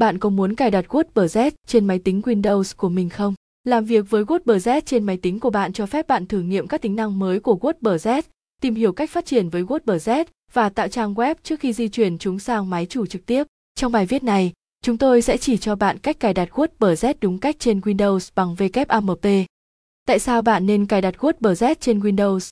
Bạn có muốn cài đặt WordPress trên máy tính Windows của mình không? Làm việc với WordPress trên máy tính của bạn cho phép bạn thử nghiệm các tính năng mới của WordPress, tìm hiểu cách phát triển với WordPress và tạo trang web trước khi di chuyển chúng sang máy chủ trực tiếp. Trong bài viết này, chúng tôi sẽ chỉ cho bạn cách cài đặt WordPress đúng cách trên Windows bằng WAMP. Tại sao bạn nên cài đặt WordPress trên Windows?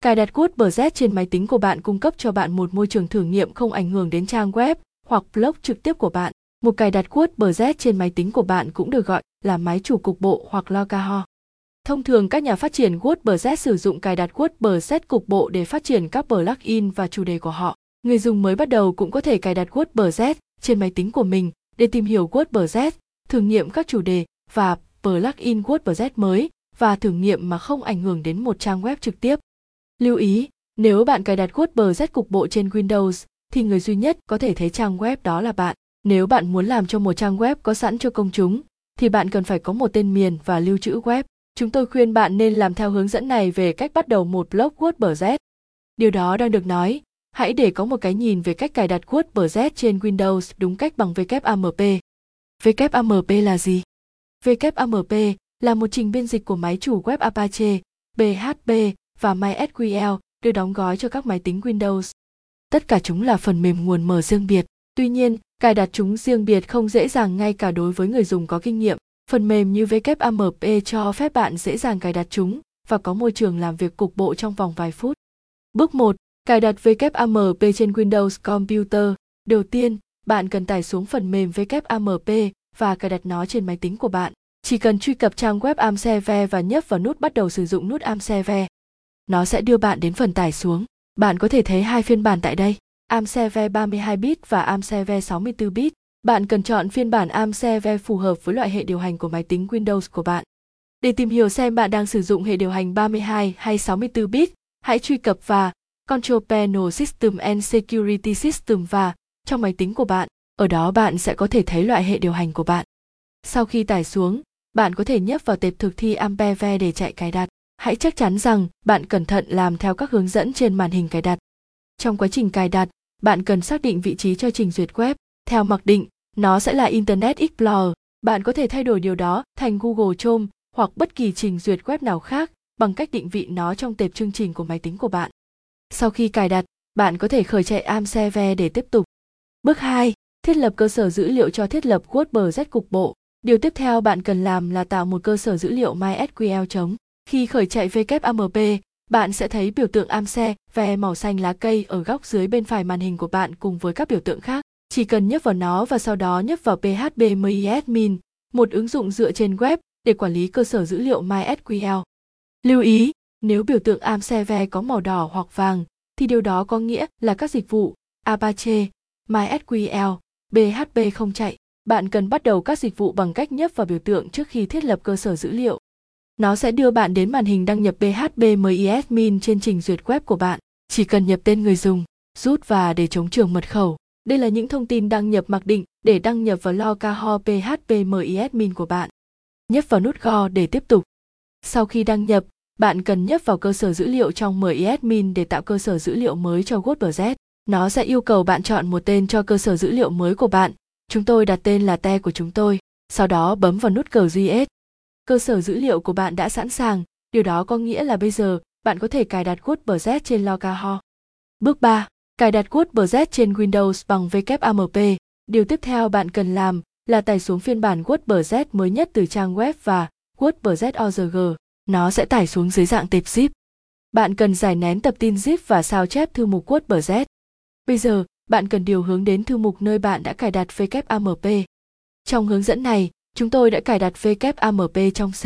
Cài đặt WordPress trên máy tính của bạn cung cấp cho bạn một môi trường thử nghiệm không ảnh hưởng đến trang web hoặc blog trực tiếp của bạn. Một cài đặt WordPress trên máy tính của bạn cũng được gọi là máy chủ cục bộ hoặc local. Thông thường các nhà phát triển WordPress sử dụng cài đặt WordPress cục bộ để phát triển các plugin và chủ đề của họ. Người dùng mới bắt đầu cũng có thể cài đặt WordPress trên máy tính của mình để tìm hiểu WordPress, thử nghiệm các chủ đề và plugin WordPress mới và thử nghiệm mà không ảnh hưởng đến một trang web trực tiếp. Lưu ý, nếu bạn cài đặt WordPress cục bộ trên Windows thì người duy nhất có thể thấy trang web đó là bạn. Nếu bạn muốn làm cho một trang web có sẵn cho công chúng, thì bạn cần phải có một tên miền và lưu trữ web. Chúng tôi khuyên bạn nên làm theo hướng dẫn này về cách bắt đầu một blog WordPress. Điều đó đang được nói, hãy để có một cái nhìn về cách cài đặt WordPress trên Windows đúng cách bằng WAMP. WAMP là gì? WAMP là một trình biên dịch của máy chủ web Apache, PHP và MySQL được đóng gói cho các máy tính Windows. Tất cả chúng là phần mềm nguồn mở riêng biệt. Tuy nhiên, cài đặt chúng riêng biệt không dễ dàng ngay cả đối với người dùng có kinh nghiệm. Phần mềm như WAMP cho phép bạn dễ dàng cài đặt chúng và có môi trường làm việc cục bộ trong vòng vài phút. Bước 1. Cài đặt WAMP trên Windows Computer. Đầu tiên, bạn cần tải xuống phần mềm WAMP và cài đặt nó trên máy tính của bạn. Chỉ cần truy cập trang web amseve và nhấp vào nút bắt đầu sử dụng nút amseve. Nó sẽ đưa bạn đến phần tải xuống. Bạn có thể thấy hai phiên bản tại đây. AmServer 32 bit và AmServer 64 bit. Bạn cần chọn phiên bản AmServer phù hợp với loại hệ điều hành của máy tính Windows của bạn. Để tìm hiểu xem bạn đang sử dụng hệ điều hành 32 hay 64 bit, hãy truy cập vào Control Panel System and Security System và trong máy tính của bạn. Ở đó bạn sẽ có thể thấy loại hệ điều hành của bạn. Sau khi tải xuống, bạn có thể nhấp vào tệp thực thi Ampere để chạy cài đặt. Hãy chắc chắn rằng bạn cẩn thận làm theo các hướng dẫn trên màn hình cài đặt. Trong quá trình cài đặt, bạn cần xác định vị trí cho trình duyệt web. Theo mặc định, nó sẽ là Internet Explorer. Bạn có thể thay đổi điều đó thành Google Chrome hoặc bất kỳ trình duyệt web nào khác bằng cách định vị nó trong tệp chương trình của máy tính của bạn. Sau khi cài đặt, bạn có thể khởi chạy Amseve để tiếp tục. Bước 2. Thiết lập cơ sở dữ liệu cho thiết lập WordPress cục bộ. Điều tiếp theo bạn cần làm là tạo một cơ sở dữ liệu MySQL chống. Khi khởi chạy WAMP, bạn sẽ thấy biểu tượng AMSE ve màu xanh lá cây ở góc dưới bên phải màn hình của bạn cùng với các biểu tượng khác. Chỉ cần nhấp vào nó và sau đó nhấp vào PHP MyAdmin, một ứng dụng dựa trên web để quản lý cơ sở dữ liệu MySQL. Lưu ý, nếu biểu tượng AMSE có màu đỏ hoặc vàng, thì điều đó có nghĩa là các dịch vụ Apache, MySQL, PHP không chạy. Bạn cần bắt đầu các dịch vụ bằng cách nhấp vào biểu tượng trước khi thiết lập cơ sở dữ liệu. Nó sẽ đưa bạn đến màn hình đăng nhập PHP MyAdmin trên trình duyệt web của bạn. Chỉ cần nhập tên người dùng, rút và để chống trường mật khẩu. Đây là những thông tin đăng nhập mặc định để đăng nhập vào localhost PHP MyAdmin của bạn. Nhấp vào nút Go để tiếp tục. Sau khi đăng nhập, bạn cần nhấp vào cơ sở dữ liệu trong MyAdmin để tạo cơ sở dữ liệu mới cho WordPress. Nó sẽ yêu cầu bạn chọn một tên cho cơ sở dữ liệu mới của bạn. Chúng tôi đặt tên là te của chúng tôi. Sau đó bấm vào nút cờ GS cơ sở dữ liệu của bạn đã sẵn sàng, điều đó có nghĩa là bây giờ bạn có thể cài đặt WordPress trên LocaHo. Bước 3. Cài đặt WordPress trên Windows bằng WAMP. Điều tiếp theo bạn cần làm là tải xuống phiên bản WordPress mới nhất từ trang web và WordPress.org. Nó sẽ tải xuống dưới dạng tệp zip. Bạn cần giải nén tập tin zip và sao chép thư mục WordPress. Bây giờ, bạn cần điều hướng đến thư mục nơi bạn đã cài đặt WAMP. Trong hướng dẫn này, Chúng tôi đã cài đặt WAMP trong C,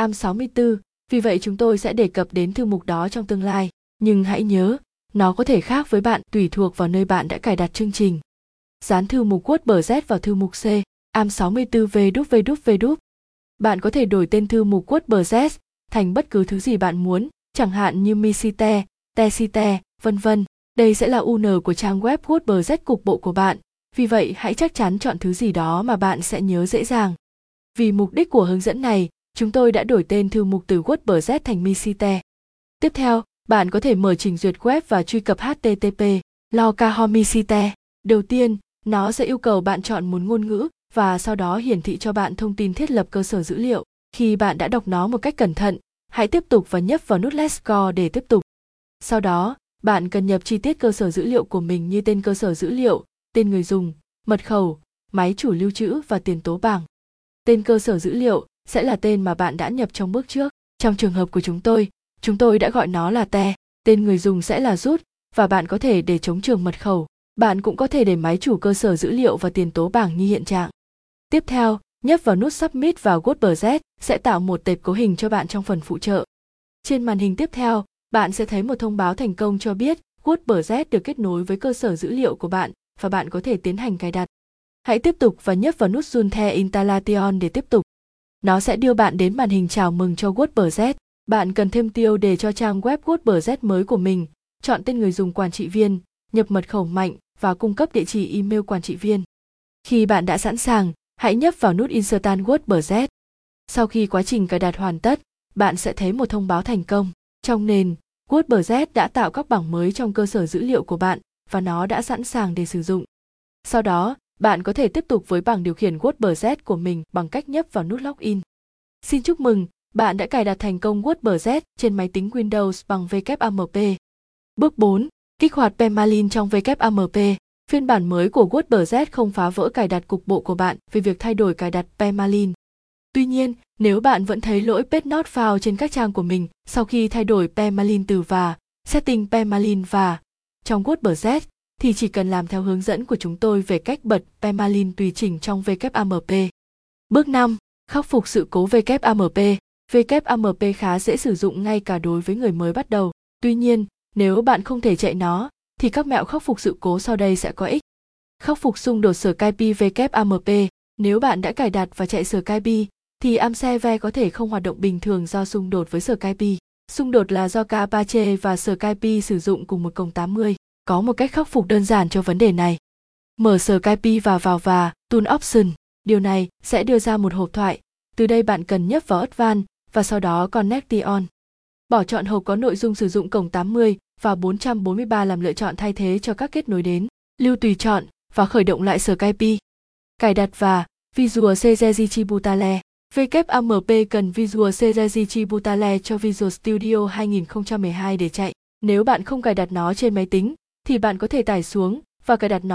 AM64, vì vậy chúng tôi sẽ đề cập đến thư mục đó trong tương lai. Nhưng hãy nhớ, nó có thể khác với bạn tùy thuộc vào nơi bạn đã cài đặt chương trình. Dán thư mục WordPress vào thư mục C, AM64 Bạn có thể đổi tên thư mục WordPress thành bất cứ thứ gì bạn muốn, chẳng hạn như Misite, Tesite, vân vân. Đây sẽ là UN của trang web WordPress cục bộ của bạn, vì vậy hãy chắc chắn chọn thứ gì đó mà bạn sẽ nhớ dễ dàng. Vì mục đích của hướng dẫn này, chúng tôi đã đổi tên thư mục từ WordPress thành Misite. Tiếp theo, bạn có thể mở trình duyệt web và truy cập HTTP localhost Đầu tiên, nó sẽ yêu cầu bạn chọn một ngôn ngữ và sau đó hiển thị cho bạn thông tin thiết lập cơ sở dữ liệu. Khi bạn đã đọc nó một cách cẩn thận, hãy tiếp tục và nhấp vào nút Let's Go để tiếp tục. Sau đó, bạn cần nhập chi tiết cơ sở dữ liệu của mình như tên cơ sở dữ liệu, tên người dùng, mật khẩu, máy chủ lưu trữ và tiền tố bảng. Tên cơ sở dữ liệu sẽ là tên mà bạn đã nhập trong bước trước. Trong trường hợp của chúng tôi, chúng tôi đã gọi nó là te. Tên người dùng sẽ là root và bạn có thể để chống trường mật khẩu. Bạn cũng có thể để máy chủ cơ sở dữ liệu và tiền tố bảng như hiện trạng. Tiếp theo, nhấp vào nút Submit vào WordPress sẽ tạo một tệp cấu hình cho bạn trong phần phụ trợ. Trên màn hình tiếp theo, bạn sẽ thấy một thông báo thành công cho biết WordPress được kết nối với cơ sở dữ liệu của bạn và bạn có thể tiến hành cài đặt. Hãy tiếp tục và nhấp vào nút Junte Installation để tiếp tục. Nó sẽ đưa bạn đến màn hình chào mừng cho WordPress. Bạn cần thêm tiêu đề cho trang web WordPress mới của mình, chọn tên người dùng quản trị viên, nhập mật khẩu mạnh và cung cấp địa chỉ email quản trị viên. Khi bạn đã sẵn sàng, hãy nhấp vào nút Insert WordPress. Sau khi quá trình cài đặt hoàn tất, bạn sẽ thấy một thông báo thành công. Trong nền, WordPress đã tạo các bảng mới trong cơ sở dữ liệu của bạn và nó đã sẵn sàng để sử dụng. Sau đó, bạn có thể tiếp tục với bảng điều khiển WordPress của mình bằng cách nhấp vào nút Login. Xin chúc mừng, bạn đã cài đặt thành công WordPress trên máy tính Windows bằng WAMP. Bước 4. Kích hoạt Permalink trong WAMP. Phiên bản mới của WordPress không phá vỡ cài đặt cục bộ của bạn về việc thay đổi cài đặt Permalink. Tuy nhiên, nếu bạn vẫn thấy lỗi page not found trên các trang của mình sau khi thay đổi Permalink từ và setting Permalink và trong WordPress thì chỉ cần làm theo hướng dẫn của chúng tôi về cách bật Pemalin tùy chỉnh trong WAMP. Bước 5. Khắc phục sự cố WAMP. WAMP khá dễ sử dụng ngay cả đối với người mới bắt đầu. Tuy nhiên, nếu bạn không thể chạy nó, thì các mẹo khắc phục sự cố sau đây sẽ có ích. Khắc phục xung đột Skype WAMP. Nếu bạn đã cài đặt và chạy Skype, thì Amserve có thể không hoạt động bình thường do xung đột với Skype. Xung đột là do cả Apache và Skype sử dụng cùng một cổng 80. Có một cách khắc phục đơn giản cho vấn đề này. Mở Skype và vào và Tool Option. Điều này sẽ đưa ra một hộp thoại. Từ đây bạn cần nhấp vào Advanced và sau đó Connection. Bỏ chọn hộp có nội dung sử dụng cổng 80 và 443 làm lựa chọn thay thế cho các kết nối đến. Lưu tùy chọn và khởi động lại Skype. Cài đặt và Visual CG Butale WAMP cần Visual CG Butale cho Visual Studio 2012 để chạy. Nếu bạn không cài đặt nó trên máy tính, thì bạn có thể tải xuống và cài đặt nó.